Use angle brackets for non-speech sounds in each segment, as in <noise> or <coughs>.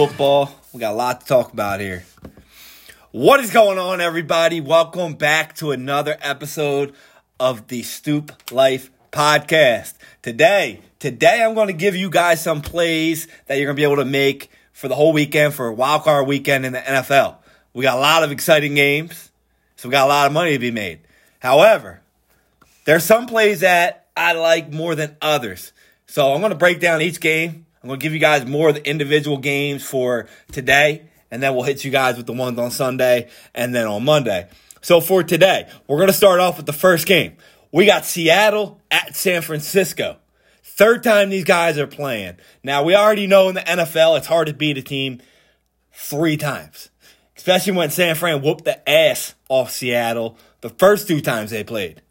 Football. We got a lot to talk about here. What is going on, everybody? Welcome back to another episode of the Stoop Life Podcast. Today, today I'm going to give you guys some plays that you're going to be able to make for the whole weekend for a wild card weekend in the NFL. We got a lot of exciting games, so we got a lot of money to be made. However, there's some plays that I like more than others. So I'm going to break down each game. I'm going to give you guys more of the individual games for today, and then we'll hit you guys with the ones on Sunday and then on Monday. So for today, we're going to start off with the first game. We got Seattle at San Francisco. Third time these guys are playing. Now, we already know in the NFL it's hard to beat a team three times, especially when San Fran whooped the ass off Seattle the first two times they played.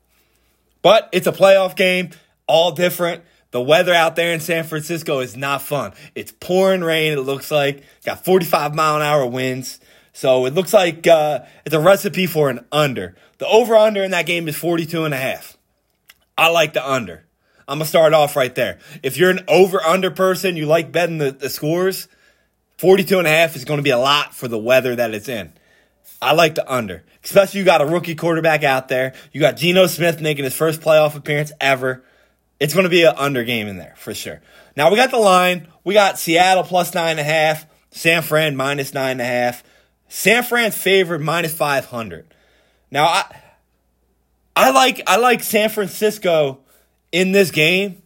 But it's a playoff game, all different. The weather out there in San Francisco is not fun. It's pouring rain, it looks like. Got 45 mile an hour winds. So it looks like uh, it's a recipe for an under. The over under in that game is 42 and a half. I like the under. I'm going to start off right there. If you're an over under person, you like betting the, the scores, 42 and a half is going to be a lot for the weather that it's in. I like the under, especially you got a rookie quarterback out there. You got Geno Smith making his first playoff appearance ever. It's going to be an under game in there for sure. Now we got the line. We got Seattle plus nine and a half, San Fran minus nine and a half. San Fran's favored minus five hundred. Now I, I like I like San Francisco in this game,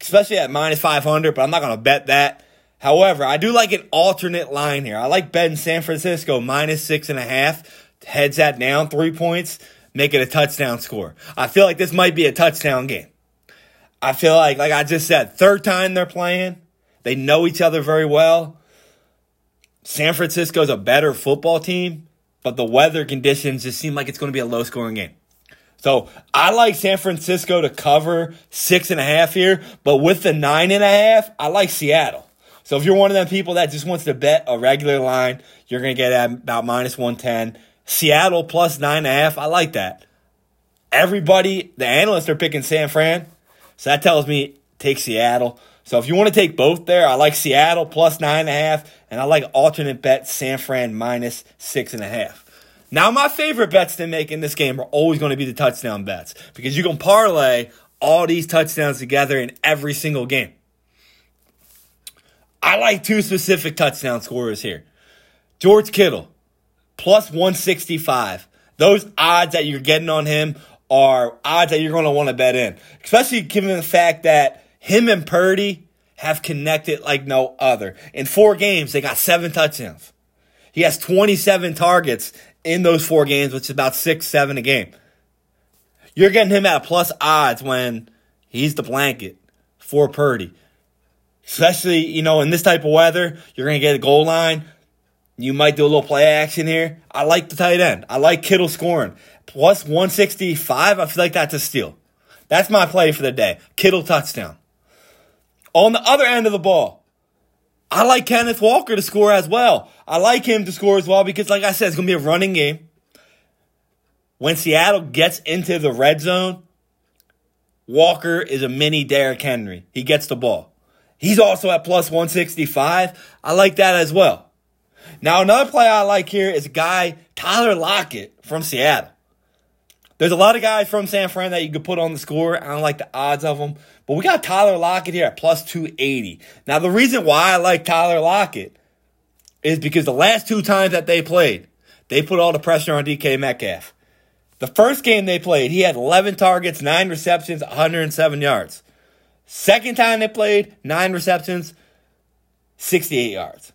especially at minus five hundred. But I'm not going to bet that. However, I do like an alternate line here. I like betting San Francisco minus six and a half, heads that down three points, make it a touchdown score. I feel like this might be a touchdown game. I feel like, like I just said, third time they're playing. They know each other very well. San Francisco's a better football team, but the weather conditions just seem like it's going to be a low scoring game. So I like San Francisco to cover six and a half here, but with the nine and a half, I like Seattle. So if you're one of them people that just wants to bet a regular line, you're going to get at about minus 110. Seattle plus nine and a half. I like that. Everybody, the analysts are picking San Fran. So that tells me take Seattle. So if you want to take both there, I like Seattle plus nine and a half, and I like alternate bet San Fran minus six and a half. Now, my favorite bets to make in this game are always going to be the touchdown bets because you can parlay all these touchdowns together in every single game. I like two specific touchdown scorers here. George Kittle, plus 165. Those odds that you're getting on him are odds that you're going to want to bet in, especially given the fact that him and Purdy have connected like no other. In four games, they got seven touchdowns. He has 27 targets in those four games, which is about six, seven a game. You're getting him at plus odds when he's the blanket for Purdy. Especially, you know, in this type of weather, you're going to get a goal line. You might do a little play action here. I like the tight end. I like Kittle scoring. Plus 165, I feel like that's a steal. That's my play for the day. Kittle touchdown. On the other end of the ball, I like Kenneth Walker to score as well. I like him to score as well because, like I said, it's going to be a running game. When Seattle gets into the red zone, Walker is a mini Derrick Henry. He gets the ball. He's also at plus 165. I like that as well. Now, another play I like here is a guy, Tyler Lockett from Seattle. There's a lot of guys from San Fran that you could put on the score. I don't like the odds of them. But we got Tyler Lockett here at plus 280. Now, the reason why I like Tyler Lockett is because the last two times that they played, they put all the pressure on DK Metcalf. The first game they played, he had 11 targets, 9 receptions, 107 yards. Second time they played, 9 receptions, 68 yards.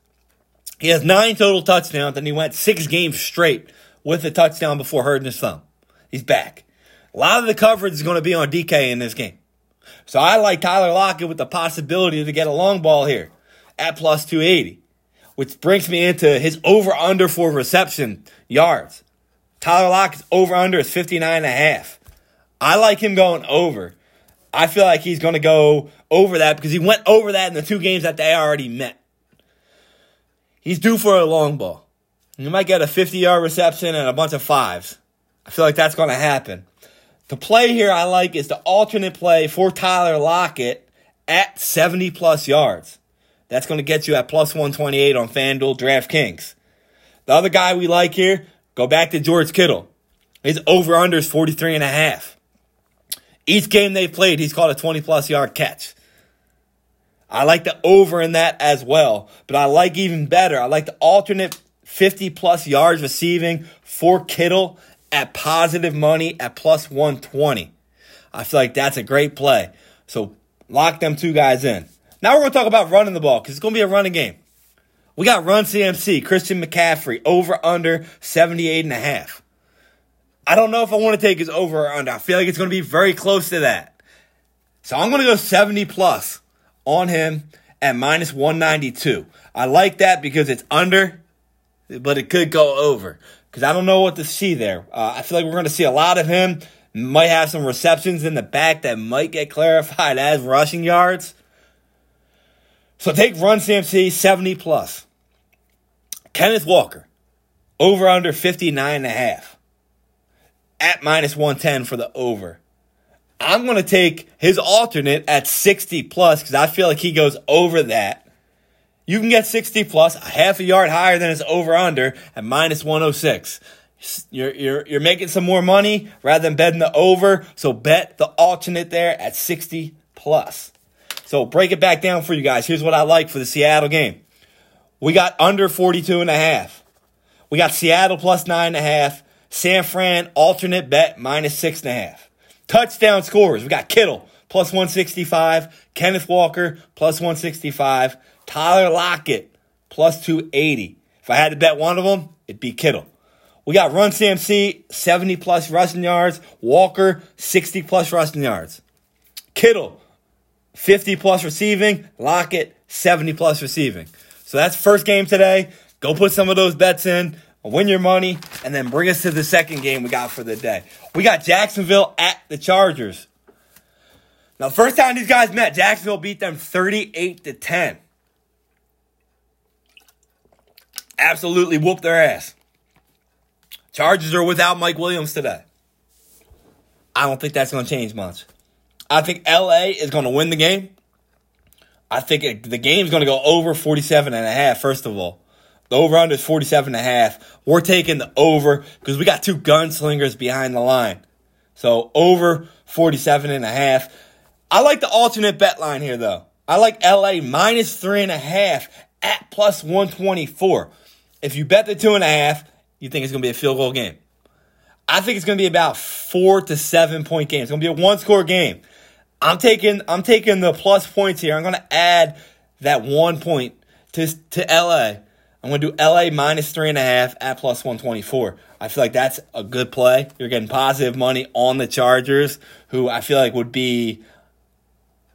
He has 9 total touchdowns, and he went 6 games straight with a touchdown before hurting his thumb. He's back. A lot of the coverage is going to be on DK in this game. So I like Tyler Lockett with the possibility to get a long ball here at plus 280, which brings me into his over under for reception yards. Tyler Lockett's over under is 59 and a half. I like him going over. I feel like he's going to go over that because he went over that in the two games that they already met. He's due for a long ball. You might get a 50 yard reception and a bunch of fives. I feel like that's going to happen. The play here I like is the alternate play for Tyler Lockett at 70 plus yards. That's going to get you at plus 128 on FanDuel DraftKings. The other guy we like here, go back to George Kittle. His over under is 43 and a half. Each game they've played, he's caught a 20 plus yard catch. I like the over in that as well, but I like even better. I like the alternate 50 plus yards receiving for Kittle at positive money at plus 120. I feel like that's a great play. So lock them two guys in. Now we're going to talk about running the ball because it's going to be a running game. We got run CMC, Christian McCaffrey, over under 78 and a half. I don't know if I want to take his over or under. I feel like it's going to be very close to that. So I'm going to go 70 plus on him at minus 192. I like that because it's under, but it could go over because I don't know what to see there. Uh, I feel like we're going to see a lot of him. Might have some receptions in the back that might get clarified as rushing yards. So take run CMC 70 plus. Kenneth Walker, over under 59 and a half. At minus 110 for the over. I'm going to take his alternate at 60 plus because I feel like he goes over that. You can get 60 plus, a half a yard higher than his over under at minus 106. You're, you're, you're making some more money rather than betting the over. So bet the alternate there at 60 plus. So break it back down for you guys. Here's what I like for the Seattle game. We got under 42 and a half. We got Seattle plus nine and a half. San Fran alternate bet minus six and a half. Touchdown scores. We got Kittle plus 165. Kenneth Walker plus 165. Tyler Lockett plus 280. If I had to bet one of them, it'd be Kittle. We got Run CMC 70 plus rushing yards. Walker 60 plus rushing yards. Kittle 50 plus receiving. Lockett 70 plus receiving. So that's first game today. Go put some of those bets in, win your money, and then bring us to the second game we got for the day. We got Jacksonville at the Chargers. Now, first time these guys met, Jacksonville beat them 38 to 10. Absolutely whooped their ass. Chargers are without Mike Williams today. I don't think that's going to change much. I think LA is going to win the game. I think it, the game's going to go over 47 and a half, first of all. The over under is 47 and a half. We're taking the over because we got two gunslingers behind the line. So over 47 and a half. I like the alternate bet line here though. I like LA minus three and a half at plus 124. If you bet the two and a half, you think it's going to be a field goal game. I think it's going to be about four to seven point game. It's going to be a one score game. I'm taking I'm taking the plus points here. I'm going to add that one point to to LA. I'm going to do LA minus three and a half at plus 124. I feel like that's a good play. You're getting positive money on the Chargers, who I feel like would be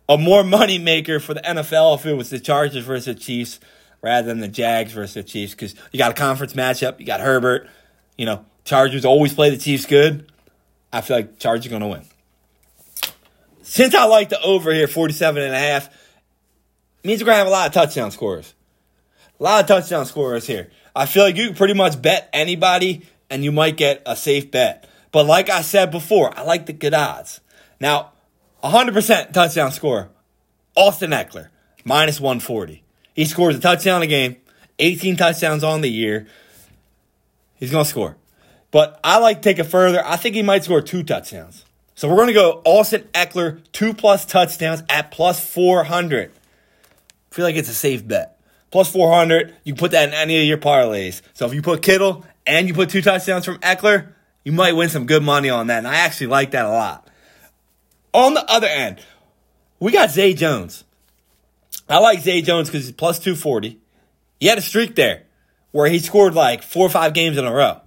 a more money maker for the NFL if it was the Chargers versus the Chiefs rather than the Jags versus the Chiefs because you got a conference matchup. You got Herbert. You know, Chargers always play the Chiefs good. I feel like Chargers going to win. Since I like the over here, 47 and a half, means we're going to have a lot of touchdown scorers. A lot of touchdown scorers here. I feel like you can pretty much bet anybody and you might get a safe bet. But like I said before, I like the good odds. Now, 100% touchdown score. Austin Ekeler, minus 140. He scores a touchdown a game, 18 touchdowns on the year. He's going to score. But I like to take it further. I think he might score two touchdowns. So we're going to go Austin Ekeler, two plus touchdowns at plus 400. I feel like it's a safe bet. Plus 400, you can put that in any of your parlays. So if you put Kittle and you put two touchdowns from Ekeler, you might win some good money on that. And I actually like that a lot. On the other end, we got Zay Jones. I like Zay Jones because he's plus 240. He had a streak there where he scored like four or five games in a row.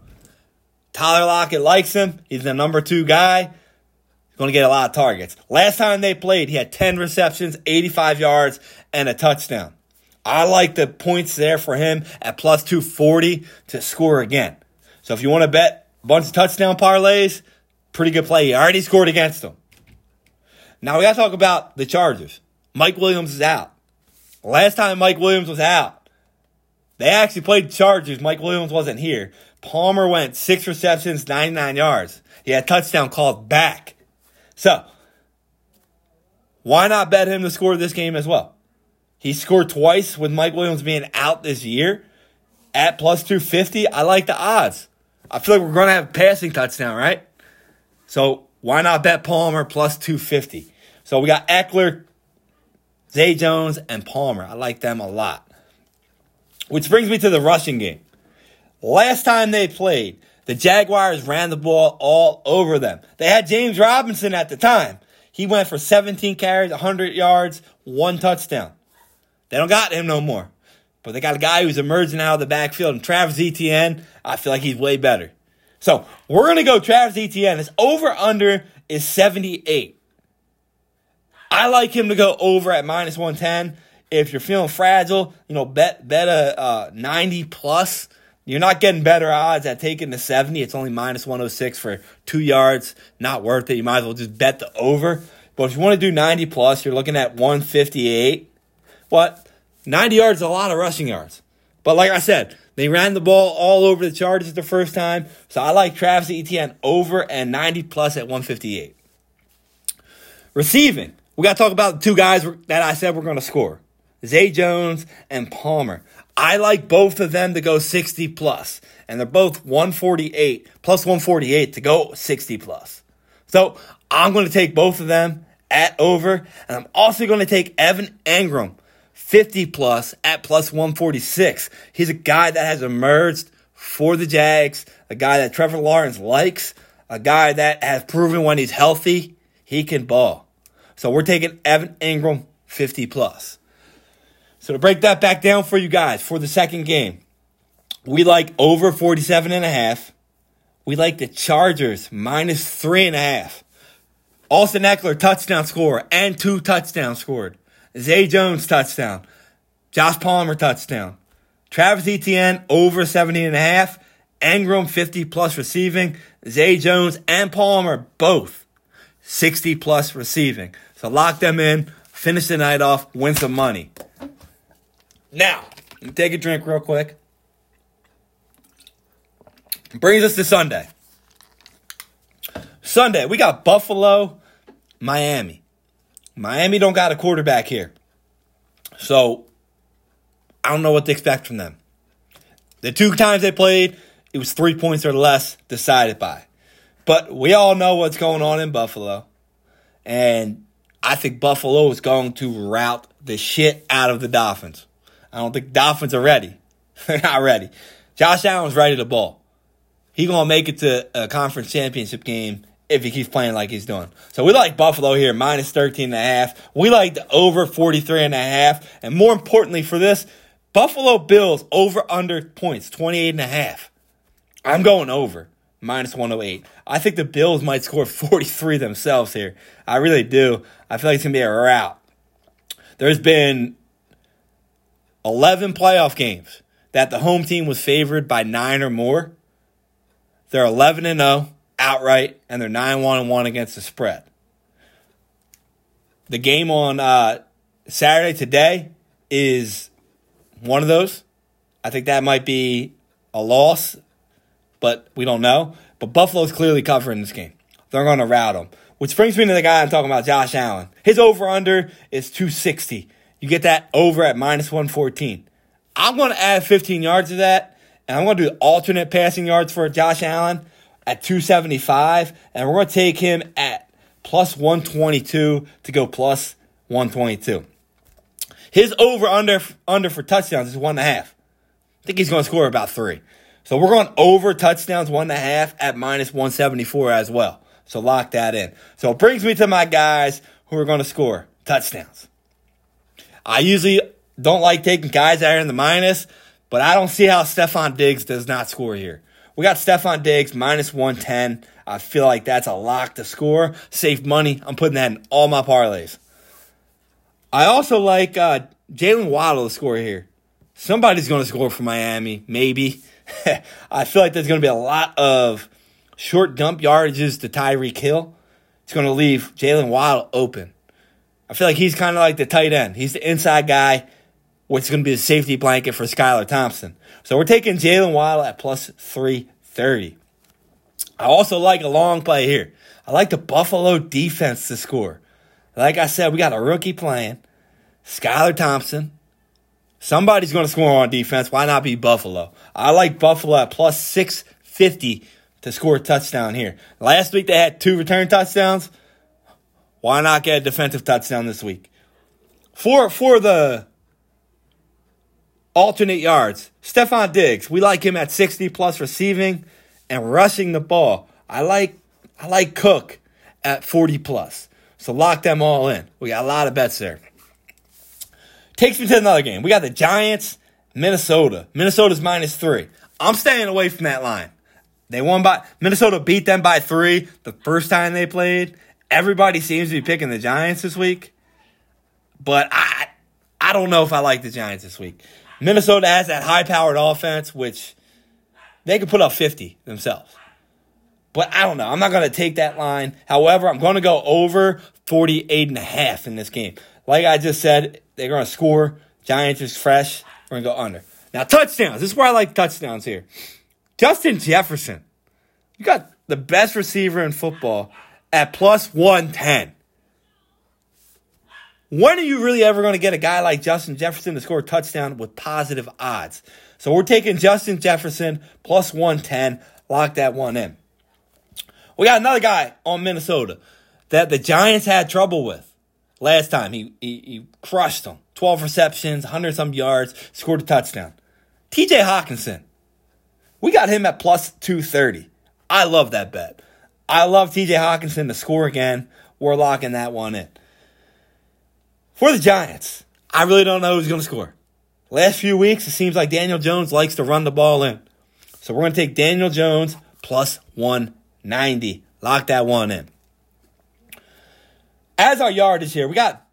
Tyler Lockett likes him. He's the number two guy. He's going to get a lot of targets. Last time they played, he had 10 receptions, 85 yards, and a touchdown. I like the points there for him at plus 240 to score again. So if you want to bet a bunch of touchdown parlays, pretty good play. He already scored against them. Now we got to talk about the Chargers. Mike Williams is out. Last time Mike Williams was out, they actually played Chargers. Mike Williams wasn't here. Palmer went six receptions, 99 yards. He had touchdown called back. So, why not bet him to score this game as well? He scored twice with Mike Williams being out this year at plus 250. I like the odds. I feel like we're going to have passing touchdown, right? So why not bet Palmer plus 250? So we got Ekeler, Zay Jones, and Palmer. I like them a lot. Which brings me to the rushing game. Last time they played, the Jaguars ran the ball all over them. They had James Robinson at the time. He went for 17 carries, 100 yards, one touchdown. They don't got him no more. But they got a guy who's emerging out of the backfield, and Travis Etienne, I feel like he's way better. So we're going to go Travis Etienne. His over under is 78. I like him to go over at minus 110. If you're feeling fragile, you know, bet bet a uh, 90 plus. You're not getting better odds at taking the 70. It's only minus 106 for two yards. Not worth it. You might as well just bet the over. But if you want to do 90 plus, you're looking at 158. What? 90 yards is a lot of rushing yards. But like I said, they ran the ball all over the Chargers the first time. So I like Travis Etienne over and 90 plus at 158. Receiving. We got to talk about two guys that I said we're going to score Zay Jones and Palmer. I like both of them to go 60 plus, and they're both 148 plus 148 to go 60 plus. So I'm going to take both of them at over, and I'm also going to take Evan Engram 50 plus at plus 146. He's a guy that has emerged for the Jags, a guy that Trevor Lawrence likes, a guy that has proven when he's healthy, he can ball. So we're taking Evan Engram 50 plus. So to break that back down for you guys for the second game, we like over 47 and a half. We like the Chargers minus three and a half. Austin Ekeler touchdown score and two touchdowns scored. Zay Jones touchdown. Josh Palmer touchdown. Travis Etienne over 70 and a half. Engram 50 plus receiving. Zay Jones and Palmer both 60 plus receiving. So lock them in, finish the night off, win some money. Now, take a drink real quick. Brings us to Sunday. Sunday, we got Buffalo, Miami. Miami don't got a quarterback here. So, I don't know what to expect from them. The two times they played, it was three points or less decided by. But we all know what's going on in Buffalo. And I think Buffalo is going to rout the shit out of the Dolphins. I don't think Dolphins are ready. <laughs> They're not ready. Josh Allen's ready to ball. He gonna make it to a conference championship game if he keeps playing like he's doing. So we like Buffalo here, minus 13 and a half. We like the over 43 and a half. And more importantly for this, Buffalo Bills over under points, 28 and a half. I'm going over minus 108. I think the Bills might score 43 themselves here. I really do. I feel like it's going to be a rout. There's been 11 playoff games that the home team was favored by nine or more. They're 11 and 0 outright, and they're 9 1 1 against the spread. The game on uh, Saturday today is one of those. I think that might be a loss but we don't know. But Buffalo's clearly covering this game. They're going to rout them. Which brings me to the guy I'm talking about, Josh Allen. His over under is 260. You get that over at minus 114. I'm going to add 15 yards to that, and I'm going to do alternate passing yards for Josh Allen at 275, and we're going to take him at plus 122 to go plus 122. His over under under for touchdowns is one and a half. I think he's going to score about three. So we're going over touchdowns one and a half at minus 174 as well. So lock that in. So it brings me to my guys who are going to score touchdowns. I usually don't like taking guys that are in the minus, but I don't see how Stefon Diggs does not score here. We got Stefon Diggs minus 110. I feel like that's a lock to score. Save money. I'm putting that in all my parlays. I also like uh, Jalen Waddle to score here. Somebody's going to score for Miami, maybe. <laughs> I feel like there's going to be a lot of short dump yardages to Tyreek Hill. It's going to leave Jalen Waddle open. I feel like he's kind of like the tight end. He's the inside guy, which is going to be the safety blanket for Skylar Thompson. So we're taking Jalen Waddle at plus 330. I also like a long play here. I like the Buffalo defense to score. Like I said, we got a rookie playing. Skylar Thompson. Somebody's going to score on defense. Why not be Buffalo? I like Buffalo at plus 650 to score a touchdown here. Last week they had two return touchdowns. Why not get a defensive touchdown this week? For for the alternate yards, Stefon Diggs, we like him at 60 plus receiving and rushing the ball. I like I like Cook at 40 plus. So lock them all in. We got a lot of bets there. Takes me to another game. We got the Giants, Minnesota. Minnesota's minus three. I'm staying away from that line. They won by Minnesota beat them by three the first time they played. Everybody seems to be picking the Giants this week. But I I don't know if I like the Giants this week. Minnesota has that high powered offense, which they could put up 50 themselves. But I don't know. I'm not going to take that line. However, I'm going to go over 48 and a half in this game. Like I just said, they're going to score. Giants is fresh. We're going to go under. Now, touchdowns. This is where I like touchdowns here. Justin Jefferson. You got the best receiver in football at plus 110. When are you really ever going to get a guy like Justin Jefferson to score a touchdown with positive odds? So we're taking Justin Jefferson plus 110. Lock that one in. We got another guy on Minnesota that the Giants had trouble with last time. He, he, he crushed them. 12 receptions, 100 some yards, scored a touchdown. TJ Hockenson. We got him at plus 230. I love that bet. I love TJ Hockenson to score again. We're locking that one in. For the Giants, I really don't know who's going to score. Last few weeks, it seems like Daniel Jones likes to run the ball in. So we're going to take Daniel Jones plus 190. Lock that one in. As our yardage here, we got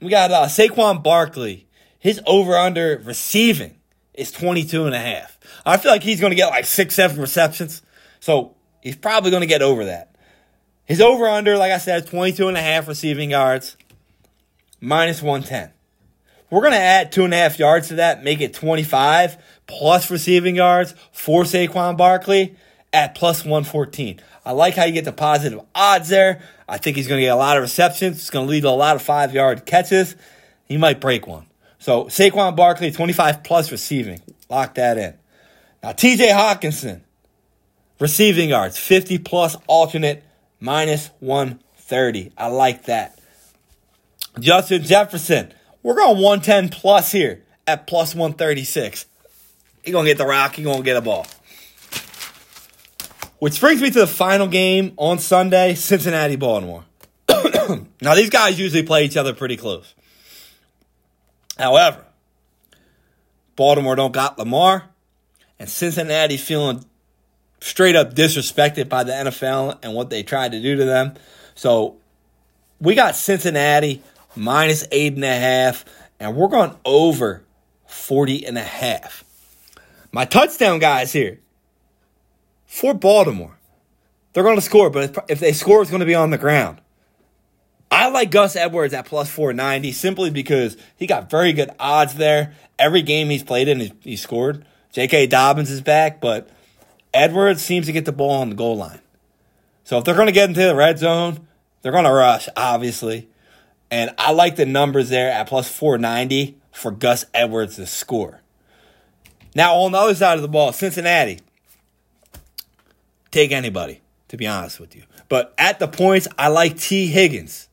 we got uh, Saquon Barkley. His over under receiving is 22 and a half. I feel like he's going to get like six, seven receptions. So he's probably going to get over that. His over under, like I said, 22 and a half receiving yards, minus 110. We're going to add two and a half yards to that, make it 25 plus receiving yards for Saquon Barkley at plus 114. I like how you get the positive odds there. I think he's going to get a lot of receptions. It's going to lead to a lot of five yard catches. He might break one. So Saquon Barkley, 25 plus receiving. Lock that in. Now TJ Hockenson, receiving yards, 50 plus alternate, minus 130. I like that. Justin Jefferson, we're going 110 plus here at plus 136. He's going to get the rock. He's going to get a ball. Which brings me to the final game on Sunday Cincinnati Baltimore. <coughs> now, these guys usually play each other pretty close. However, Baltimore don't got Lamar, and Cincinnati feeling straight up disrespected by the NFL and what they tried to do to them. So we got Cincinnati minus eight and a half, and we're going over 40 and a half. My touchdown guys here for Baltimore. They're going to score, but if they score, it's going to be on the ground. I like Gus Edwards at plus 490 simply because he got very good odds there. Every game he's played in, he scored. J.K. Dobbins is back, but Edwards seems to get the ball on the goal line. So if they're going to get into the red zone, they're going to rush, obviously. And I like the numbers there at plus 490 for Gus Edwards to score. Now, on the other side of the ball, Cincinnati. Take anybody, to be honest with you. But at the points, I like Tee Higgins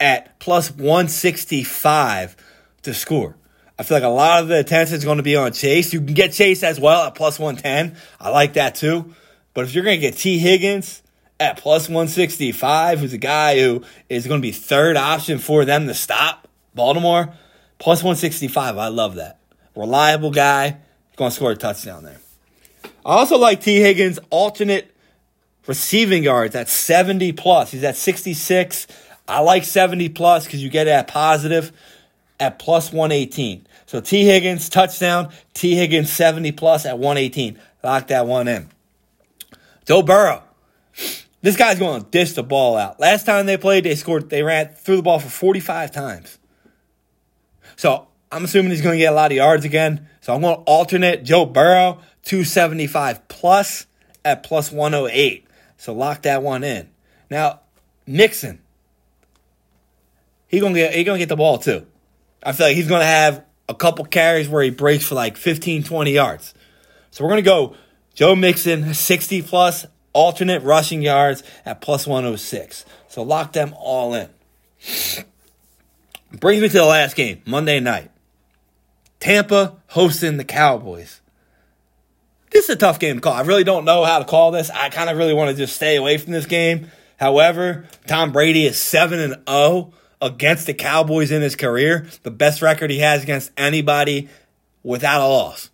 at plus 165 to score. I feel like a lot of the attention is going to be on Chase. You can get Chase as well at plus 110. I like that too. But if you're going to get Tee Higgins at plus 165, who's a guy who is going to be third option for them to stop Baltimore, plus 165, I love that. Reliable guy, going to score a touchdown there. I also like Tee Higgins' alternate receiving yards at 70 plus. He's at 66. I like 70 plus because you get at positive at plus 118. So Tee Higgins touchdown, Tee Higgins 70 plus at 118. Lock that one in. Joe Burrow. This guy's going to dish the ball out. Last time they played, they scored, they ran through the ball for 45 times. So I'm assuming he's going to get a lot of yards again. So I'm going to alternate Joe Burrow 275 plus at plus 108. So lock that one in. Now, Mixon, He gonna get he gonna get the ball too. I feel like he's to have a couple carries where he breaks for like 15, 20 yards. So we're to go Joe Mixon, 60 plus alternate rushing yards at plus 106. So lock them all in. Brings me to the last game, Monday night. Tampa hosting the Cowboys. This is a tough game to call. I really don't know how to call this. I kind of really want to just stay away from this game. However, Tom Brady is 7 and 0 against the Cowboys in his career, the best record he has against anybody without a loss.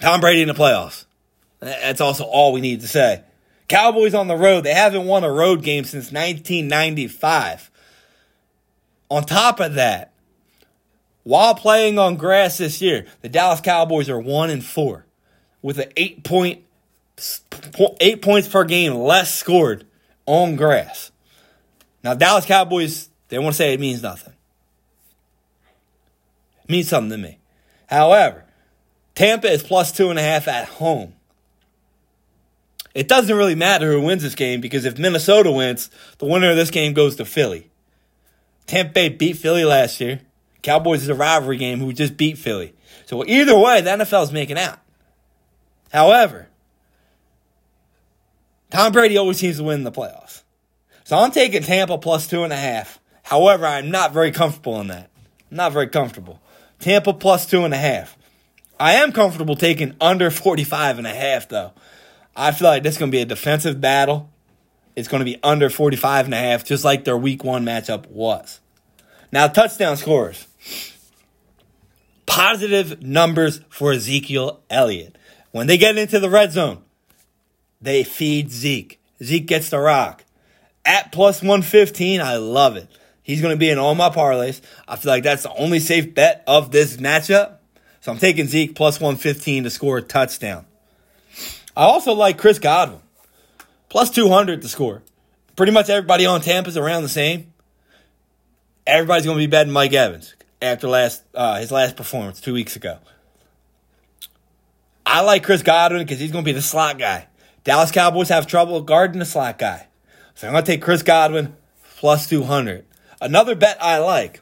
Tom Brady in the playoffs. That's also all we need to say. Cowboys on the road, they haven't won a road game since 1995. On top of that, while playing on grass this year, the Dallas Cowboys are 1 and 4 with an 8 point 8 points per game less scored on grass. Now, Dallas Cowboys, they want to say it means nothing. It means something to me. However, Tampa is plus two and a half at home. It doesn't really matter who wins this game because if Minnesota wins, the winner of this game goes to Philly. Tampa Bay beat Philly last year. Cowboys is a rivalry game who just beat Philly. So either way, the NFL is making out. However, Tom Brady always seems to win the playoffs. So I'm taking Tampa plus two and a half. However, I'm not very comfortable in that. I'm not very comfortable. Tampa plus two and a half. I am comfortable taking under 45 and a half, though. I feel like this is going to be a defensive battle. It's going to be under 45 and a half, just like their week one matchup was. Now, touchdown scores. Positive numbers for Ezekiel Elliott. When they get into the red zone, they feed Zeke. Zeke gets the rock at plus 115. I love it. He's going to be in all my parlays. I feel like that's the only safe bet of this matchup. So I'm taking Zeke plus 115 to score a touchdown. I also like Chris Godwin. Plus 200 to score. Pretty much everybody on Tampa is around the same. Everybody's going to be betting Mike Evans after last uh, his last performance two weeks ago. I like Chris Godwin because he's going to be the slot guy. Dallas Cowboys have trouble guarding the slot guy. So I'm going to take Chris Godwin plus 200. Another bet I like.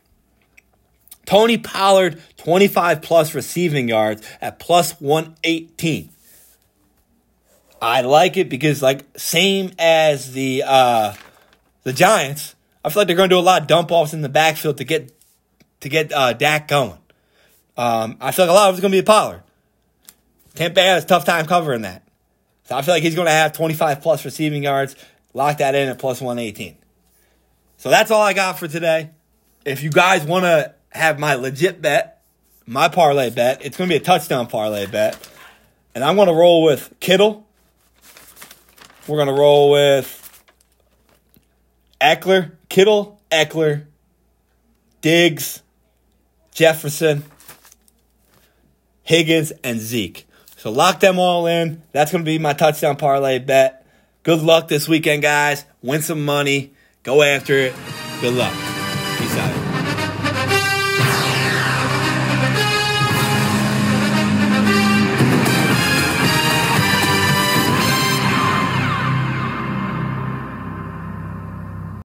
Tony Pollard, 25 plus receiving yards at plus 118. I like it because, like, same as the uh, the Giants, I feel like they're going to do a lot of dump offs in the backfield to get to get uh, Dak going. Um, I feel like a lot of it's going to be a Pollard. Tampa Bay has a tough time covering that. So I feel like he's going to have 25 plus receiving yards. Lock that in at plus 118. So that's all I got for today. If you guys want to have my legit bet, my parlay bet, it's going to be a touchdown parlay bet. And I'm going to roll with Kittle. We're going to roll with Ekeler, Kittle, Ekeler, Diggs, Jefferson, Higgins, and Zeke. So lock them all in. That's going to be my touchdown parlay bet. Good luck this weekend, guys. Win some money. Go after it. Good luck.